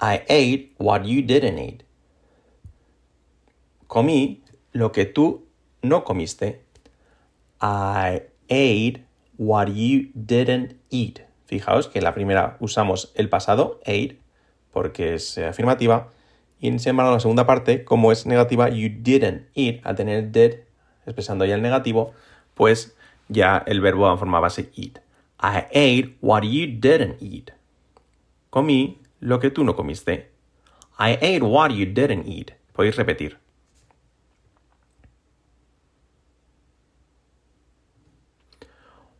I ate what you didn't eat. Comí lo que tú no comiste. I ate what you didn't eat. Fijaos que en la primera usamos el pasado, ate, porque es afirmativa, y sin embargo en la segunda parte, como es negativa, you didn't eat, al tener did, expresando ya el negativo, pues ya el verbo en forma base eat. I ate what you didn't eat. Comí lo que tú no comiste. I ate what you didn't eat. Podéis repetir.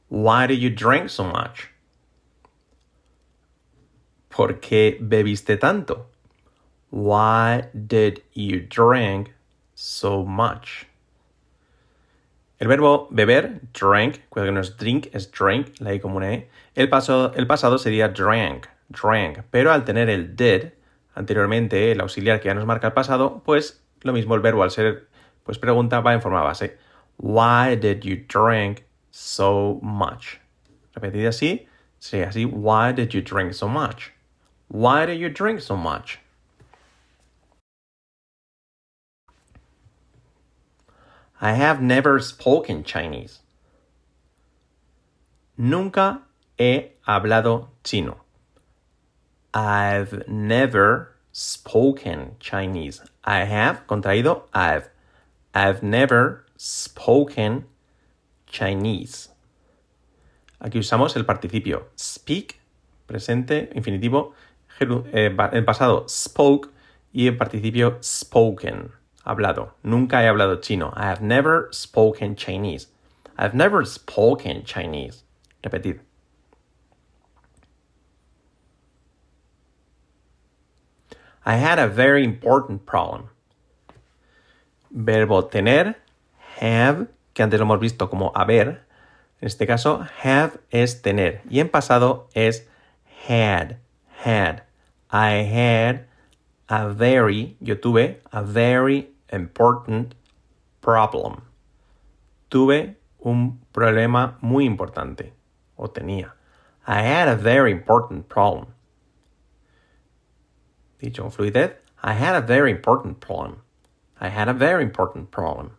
Why do you drink so much? ¿Por qué bebiste tanto? Why did you drink so much? El verbo beber, drink, cuando no es drink, es drink, la I como una E. El, paso, el pasado sería drank, drank. Pero al tener el did, anteriormente el auxiliar que ya nos marca el pasado, pues lo mismo el verbo al ser pues pregunta va en forma base. Why did you drink so much? Repetida así, sería así. Why did you drink so much? Why did you drink so much? I have never spoken Chinese. Nunca he hablado chino. I've never spoken Chinese. I have, contraído, I've. I've never spoken Chinese. Aquí usamos el participio speak, presente, infinitivo, eh, en pasado spoke y en participio spoken hablado. Nunca he hablado chino. I have never spoken Chinese. I've never spoken Chinese. Repetid. I had a very important problem. Verbo tener, have, que antes lo hemos visto como haber. En este caso, have es tener. Y en pasado es had, had. I had a very, yo tuve a very important problem. Tuve un problema muy importante. O tenía. I had a very important problem. Dicho fluidez, I had a very important problem. I had a very important problem.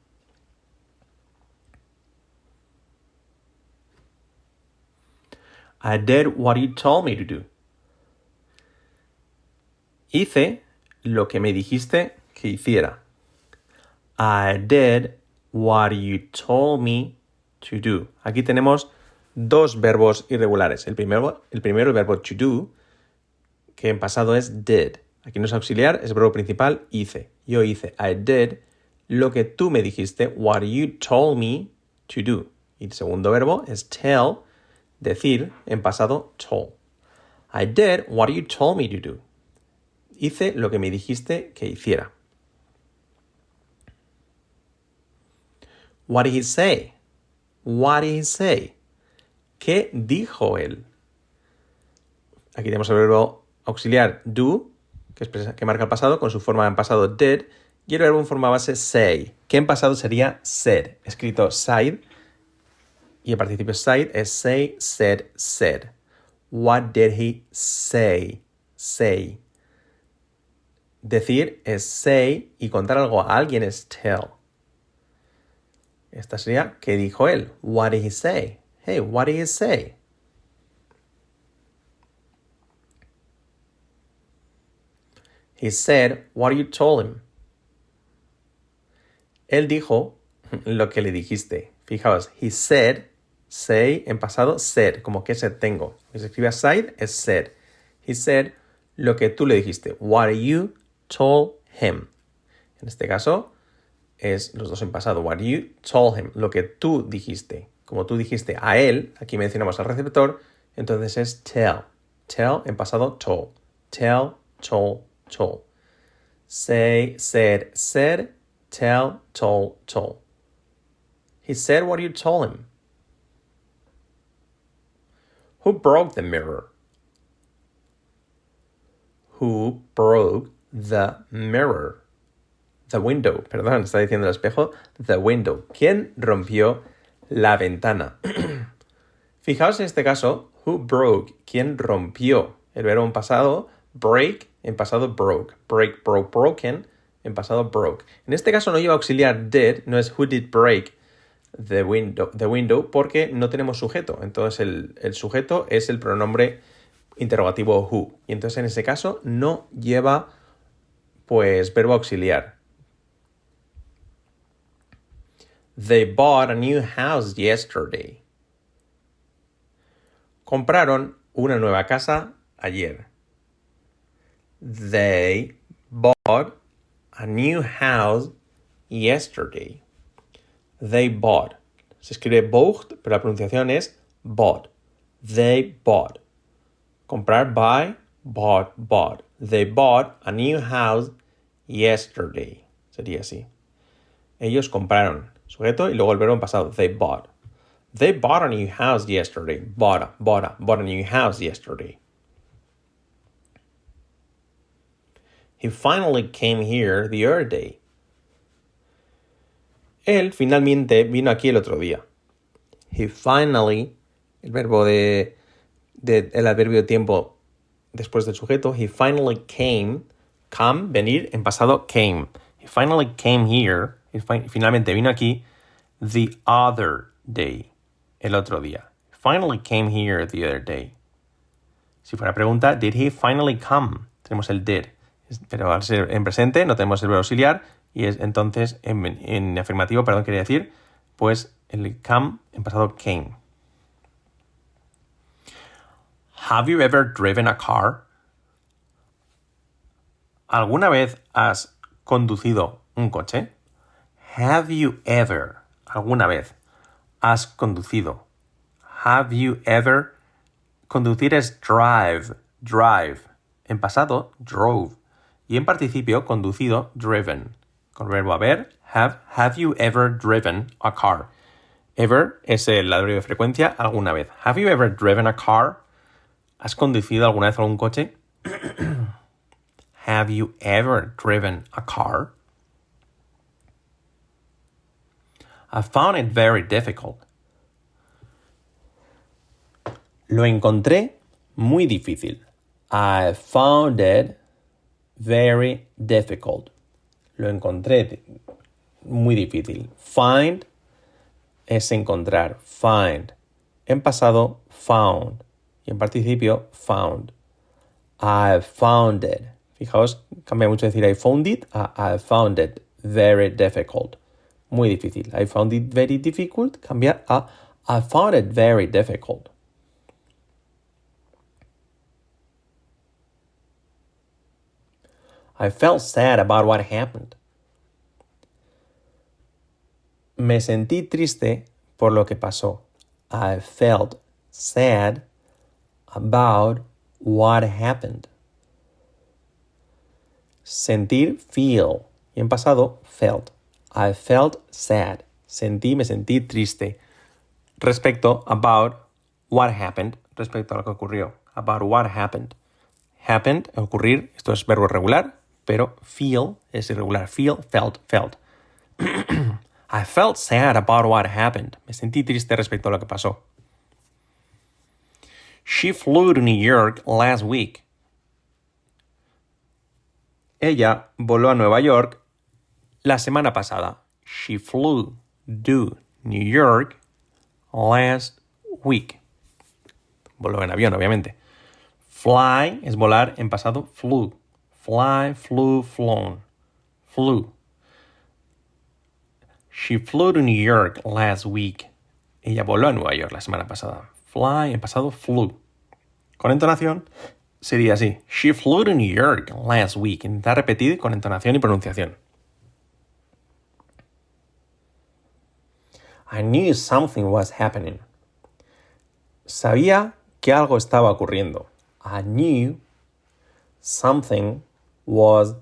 I did what you told me to do. Hice lo que me dijiste que hiciera. I did what you told me to do. Aquí tenemos dos verbos irregulares. El primero, el primero, el verbo to do, que en pasado es did. Aquí no es auxiliar, es verbo principal, hice. Yo hice, I did lo que tú me dijiste, what you told me to do. Y el segundo verbo es tell, decir, en pasado, told. I did what you told me to do. Hice lo que me dijiste que hiciera. What did he say? What did he say? ¿Qué dijo él? Aquí tenemos el verbo auxiliar do, que, marca el pasado, con su forma en pasado did, y el verbo en forma base say, que en pasado sería said, escrito side, y el participio side es say, said, said. What did he say? Say. Decir es say y contar algo a alguien es tell. Esta sería, ¿qué dijo él? What did he say? Hey, what did he say? He said what you told him. Él dijo lo que le dijiste. Fijaos, he said, say en pasado, said, como que se tengo. Si se escribe aside, es said. He said lo que tú le dijiste. What you told him. En este caso, es los dos en pasado. What you told him, lo que tú dijiste. Como tú dijiste a él, aquí mencionamos al receptor, entonces es tell. Tell en pasado told. Tell, told, told. Say, said, said, tell, told, told. He said what you told him. Who broke the mirror? Who broke the mirror? The window, perdón, está diciendo el espejo. The window. ¿Quién rompió la ventana? Fijaos en este caso, who broke, ¿quién rompió? El verbo en pasado, break, en pasado broke. Break, broke, broken, en pasado broke. En este caso no lleva auxiliar did, no es who did break the window, the window porque no tenemos sujeto. Entonces el, el sujeto es el pronombre interrogativo who. Y entonces en ese caso no lleva pues verbo auxiliar. They bought a new house yesterday. Compraron una nueva casa ayer. They bought a new house yesterday. They bought. Se escribe bought, pero la pronunciación es bought. They bought. Comprar buy, bought, bought. They bought a new house yesterday. Sería así. Ellos compraron. Sujeto y luego el verbo pasado. They bought. They bought a new house yesterday. Bought, bought, bought a new house yesterday. He finally came here the other day. Él finalmente vino aquí el otro día. He finally, el verbo de, el adverbio tiempo después del sujeto. He finally came, come, venir, en pasado came. He finally came here, he finalmente vino aquí the other day, el otro día. Finally came here the other day. Si fuera pregunta, did he finally come? Tenemos el did. Pero al ser en presente no tenemos el verbo auxiliar y es entonces en, afirmativo, perdón, quería decir, pues el come en pasado came. Have you ever driven a car? ¿Alguna vez has conducido un coche? Have you ever, alguna vez, has conducido? Have you ever? Conducir es drive, drive. En pasado, drove. Y en participio, conducido, driven. Con verbo haber, have, have you ever driven a car? Ever es el adverbio de frecuencia, alguna vez. Have you ever driven a car? ¿Has conducido alguna vez algún coche? have you ever driven a car? I found it very difficult. Lo encontré muy difícil. I found it very difficult. Lo encontré muy difícil. Find es encontrar. Find. En pasado, found. Y en participio, found. I found it. Fijaos, cambia mucho decir I found it I found it very difficult. Muy difícil. I found it very difficult. Cambiar a I found it very difficult. I felt sad about what happened. Me sentí triste por lo que pasó. I felt sad about what happened. Sentir, feel. Y en pasado, felt. I felt sad. Sentí, me sentí triste. Respecto, about what happened. Respecto a lo que ocurrió. About what happened. Happened, ocurrir, esto es verbo regular pero feel es irregular. Feel, felt, felt. I felt sad about what happened. Me sentí triste respecto a lo que pasó. She flew to New York last week. Ella voló a Nueva York la semana pasada. She flew to New York last week. Voló en avión, obviamente. Fly es volar en pasado flew. Fly, flew, flown. Flew. She flew to New York last week. Ella voló a Nueva York la semana pasada. Fly en pasado flew. Con entonación sería así. She flew to New York last week. Intenta repetir con entonación y pronunciación. I knew something was happening. Sabía que algo estaba ocurriendo. I knew something was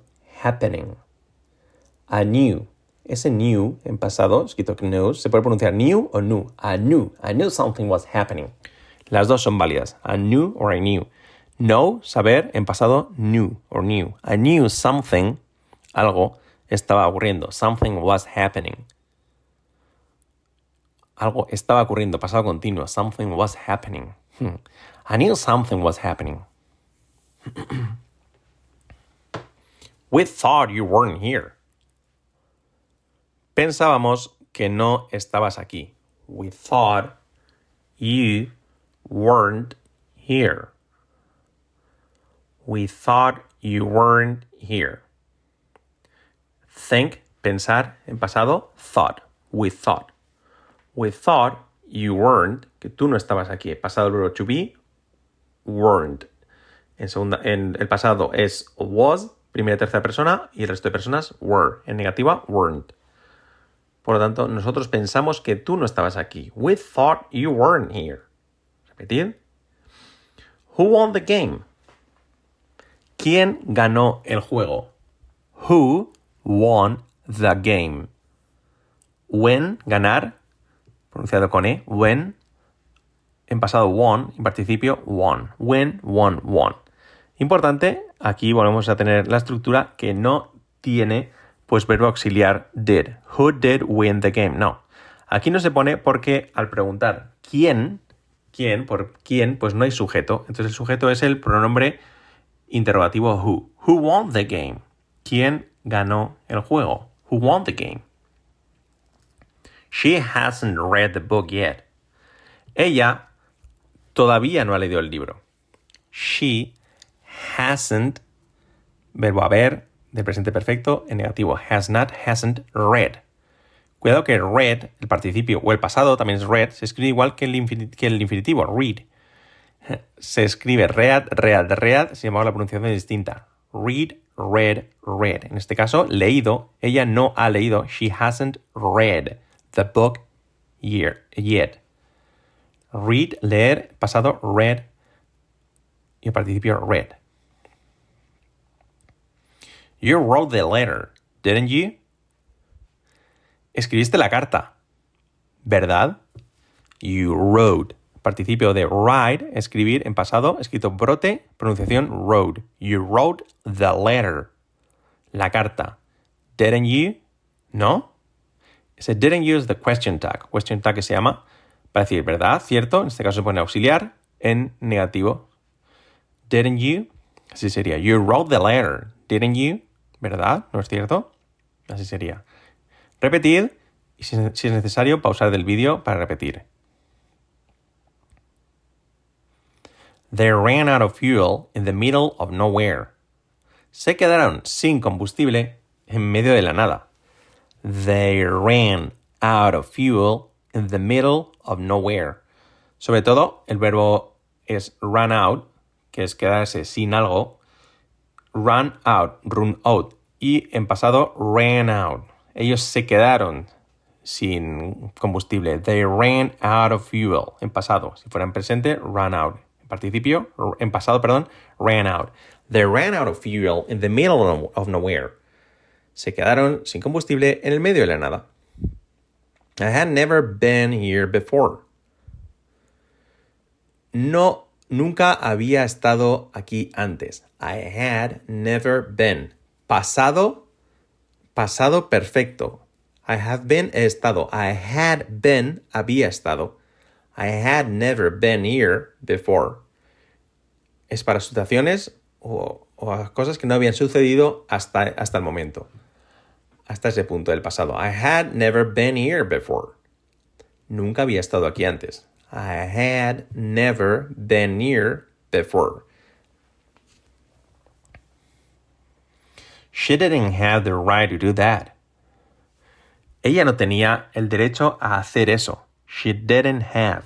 happening. I knew. Ese knew en pasado, escrito knew, se puede pronunciar new o new. I knew. I knew something was happening. Las dos son válidas. I knew or I knew. Know, saber, en pasado, knew or knew. I knew something, algo, estaba ocurriendo. Something was happening. Algo estaba ocurriendo, pasado continuo. Something was happening. Hmm. I knew something was happening. We thought you weren't here. Pensábamos que no estabas aquí. We thought you weren't here. We thought you weren't here. Think, pensar, en pasado, thought. We thought. We thought you weren't, que tú no estabas aquí. Pasado el verbo to be, weren't. En, segunda, en el pasado es was, primera y tercera persona, y el resto de personas were. En negativa, weren't. Por lo tanto, nosotros pensamos que tú no estabas aquí. We thought you weren't here. Repetir. Who won the game? ¿Quién ganó el juego? Who won the game? When, ganar, pronunciado con E, when, en pasado won, en participio won. When, won, won. Importante, aquí volvemos a tener la estructura que no tiene pues verbo auxiliar did. Who did win the game? No. Aquí no se pone porque al preguntar quién, quién, por quién, pues no hay sujeto. Entonces el sujeto es el pronombre interrogativo who. Who won the game? ¿Quién ganó el juego? Who won the game? She hasn't read the book yet. Ella todavía no ha leído el libro. She hasn't, verbo haber, del presente perfecto, en negativo. Has not, hasn't read. Cuidado que read, el participio o el pasado también es read, se escribe igual que el, infinitivo, read. Se escribe read, read, read, sin embargo la pronunciación es distinta. Read, read, read. En este caso, leído, ella no ha leído. She hasn't read the book yet. Read, leer, pasado, read y el participio read. You wrote the letter, didn't you? Escribiste la carta, ¿verdad? You wrote. Participio de write, escribir en pasado, escrito brote, pronunciación wrote. You wrote the letter. La carta. Didn't you? ¿No? Ese didn't you the question tag. Question tag que se llama para decir verdad, cierto. En este caso se pone auxiliar en negativo. Didn't you? Así sería. You wrote the letter. Didn't you? ¿Verdad? ¿No es cierto? Así sería. Repetid y si es necesario pausar del vídeo para repetir. They ran out of fuel in the middle of nowhere. Se quedaron sin combustible en medio de la nada. They ran out of fuel in the middle of nowhere. Sobre todo, el verbo es run out, que es quedarse sin algo, run out, run out. Y en pasado, ran out. Ellos se quedaron sin combustible. They ran out of fuel. En pasado. Si fuera en presente, ran out. En participio, en pasado, perdón, ran out. They ran out of fuel in the middle of nowhere. Se quedaron sin combustible en el medio de la nada. I had never been here before. No Nunca había estado aquí antes. I had never been. Pasado, pasado perfecto. I have been, he estado. I had been, había estado. I had never been here before. Es para situaciones o, o cosas que no habían sucedido hasta, hasta el momento. Hasta ese punto del pasado. I had never been here before. Nunca había estado aquí antes. I had never been near before. She didn't have the right to do that. Ella no tenía el derecho a hacer eso. She didn't have.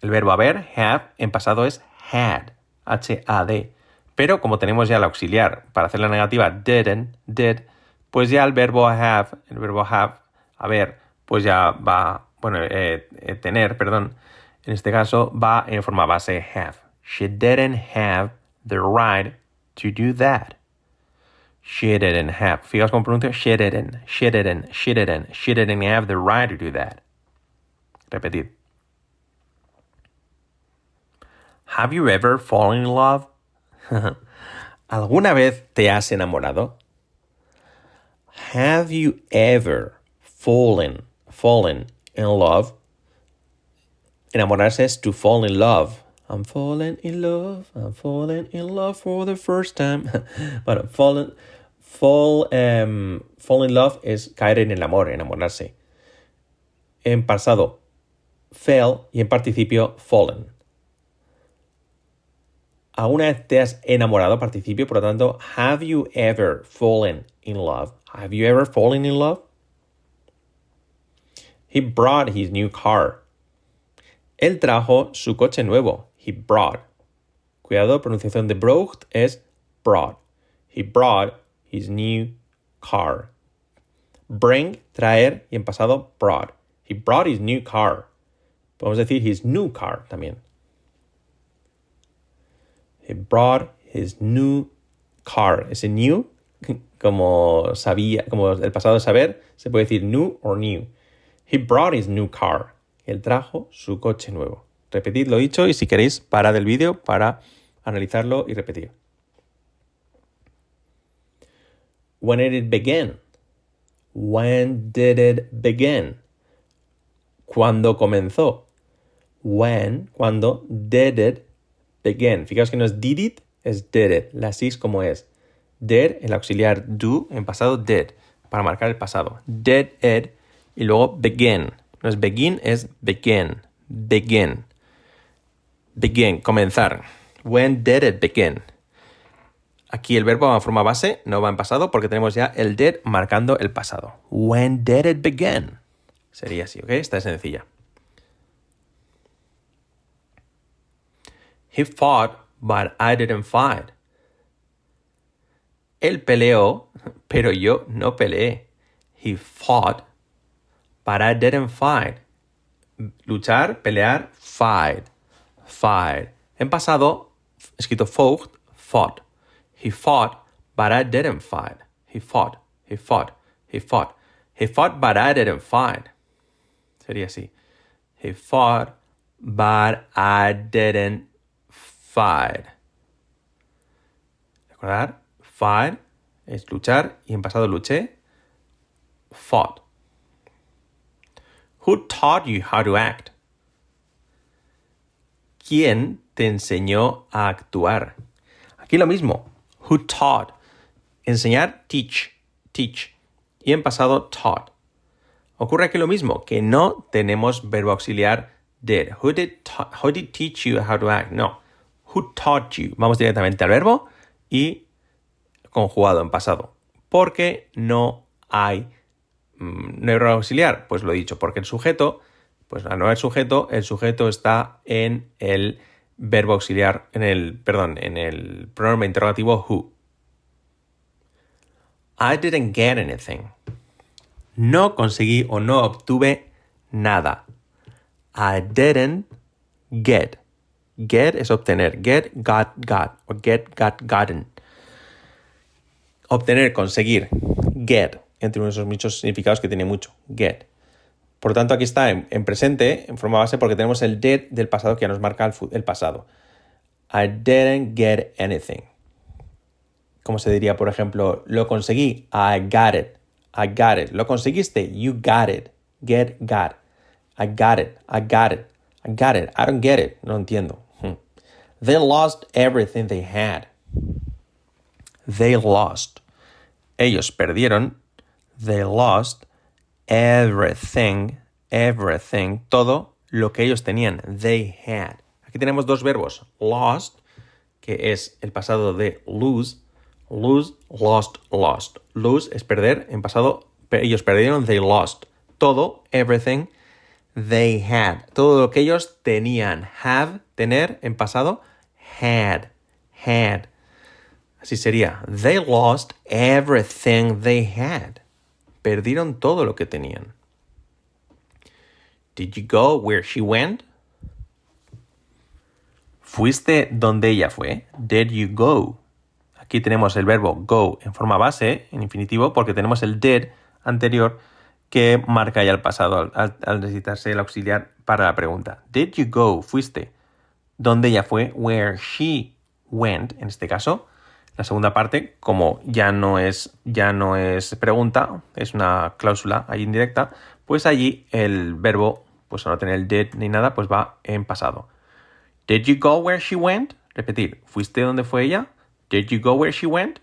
El verbo haber, have, en pasado es had. H-A-D. Pero como tenemos ya el auxiliar para hacer la negativa didn't, did, pues ya el verbo have, el verbo have, haber, pues ya va bueno, eh, eh, tener, perdón, en este caso va en forma base have. She didn't have the right to do that. She didn't have. Fijaos cómo pronuncio. She didn't, she didn't, she didn't, she didn't have the right to do that. Repetid. Have you ever fallen in love? ¿Alguna vez te has enamorado? Have you ever fallen, fallen in love. Enamorarse es to fall in love. I'm falling in love. I'm falling in love for the first time. bueno, fallen, Fall, em, fall in love es caer en el amor, enamorarse. En pasado, fell y en participio, fallen. ¿Alguna vez te has enamorado? Participio, por lo tanto, have you ever fallen in love? Have you ever fallen in love? He brought his new car. Él trajo su coche nuevo. He brought. Cuidado, pronunciación de brought es brought. He brought his new car. Bring, traer, y en pasado, brought. He brought his new car. Podemos decir his new car también. He brought his new car. Ese new, como sabía, como el pasado saber, se puede decir new or new. He brought his new car. Él trajo su coche nuevo. Repetid lo dicho y si queréis, parad el vídeo para analizarlo y repetir. When did it begin? When did it begin? ¿Cuándo comenzó? When, cuando, did it begin. Fijaos que no es did it, es did it. La sis como es. Did, el auxiliar do, en pasado did, para marcar el pasado. Did it, y luego begin. No es begin, es begin. Begin. Begin, comenzar. When did it begin? Aquí el verbo va en forma base, no va en pasado, porque tenemos ya el did marcando el pasado. When did it begin? Sería así, ¿ok? Esta es sencilla. He fought, but I didn't fight. Él peleó, pero yo no peleé. He fought, but I didn't fight. Luchar, pelear, fight. Fight. En pasado, escrito fought, fought. He fought, but I didn't fight. He fought, he fought, he fought. He fought, but I didn't fight. Sería así. He fought, but I didn't fight. ¿Recordar? Fight es luchar y en pasado luché. Fought. Who taught you how to act? ¿Quién te enseñó a actuar? Aquí lo mismo. Who taught? Enseñar, teach, teach. Y en pasado, taught. Ocurre aquí lo mismo, que no tenemos verbo auxiliar did. Who did, who did teach you how to act? No. Who taught you? Vamos directamente al verbo y conjugado en pasado. Porque no hay mm, verbo auxiliar. Pues lo he dicho, porque el sujeto, pues al no haber sujeto, el sujeto está en el verbo auxiliar, en el, perdón, en el pronombre interrogativo who. I didn't get anything. No conseguí o no obtuve nada. I didn't get. Get es obtener. Get, got, got. O get, got, gotten. Obtener, conseguir. Get. Entre esos muchos significados que tiene mucho. Get. Por tanto, aquí está en, presente, en forma base, porque tenemos el did del pasado que nos marca el, pasado. I didn't get anything. ¿Cómo se diría, por ejemplo, lo conseguí? I got it. I got it. ¿Lo conseguiste? You got it. Get, got. I got it. I got it. I got it. I don't get it. No entiendo. Hmm. They lost everything they had. They lost. Ellos perdieron. They lost everything, everything, todo lo que ellos tenían. They had. Aquí tenemos dos verbos. Lost, que es el pasado de lose. Lose, lost, lost. Lose es perder. En pasado, ellos perdieron. They lost. Todo, everything, they had. Todo lo que ellos tenían. Have, tener. En pasado, had. Had. Así sería. They lost everything they had perdieron todo lo que tenían. Did you go where she went? ¿Fuiste donde ella fue? Did you go? Aquí tenemos el verbo go en forma base, en infinitivo, porque tenemos el did anterior que marca ya el pasado al, necesitarse el auxiliar para la pregunta. Did you go? ¿Fuiste? ¿Dónde ella fue? Where she went, en este caso. La segunda parte, como ya no es, ya no es pregunta, es una cláusula ahí indirecta, pues allí el verbo, pues no tener el did ni nada, pues va en pasado. Did you go where she went? Repetir, ¿fuiste donde fue ella? Did you go where she went?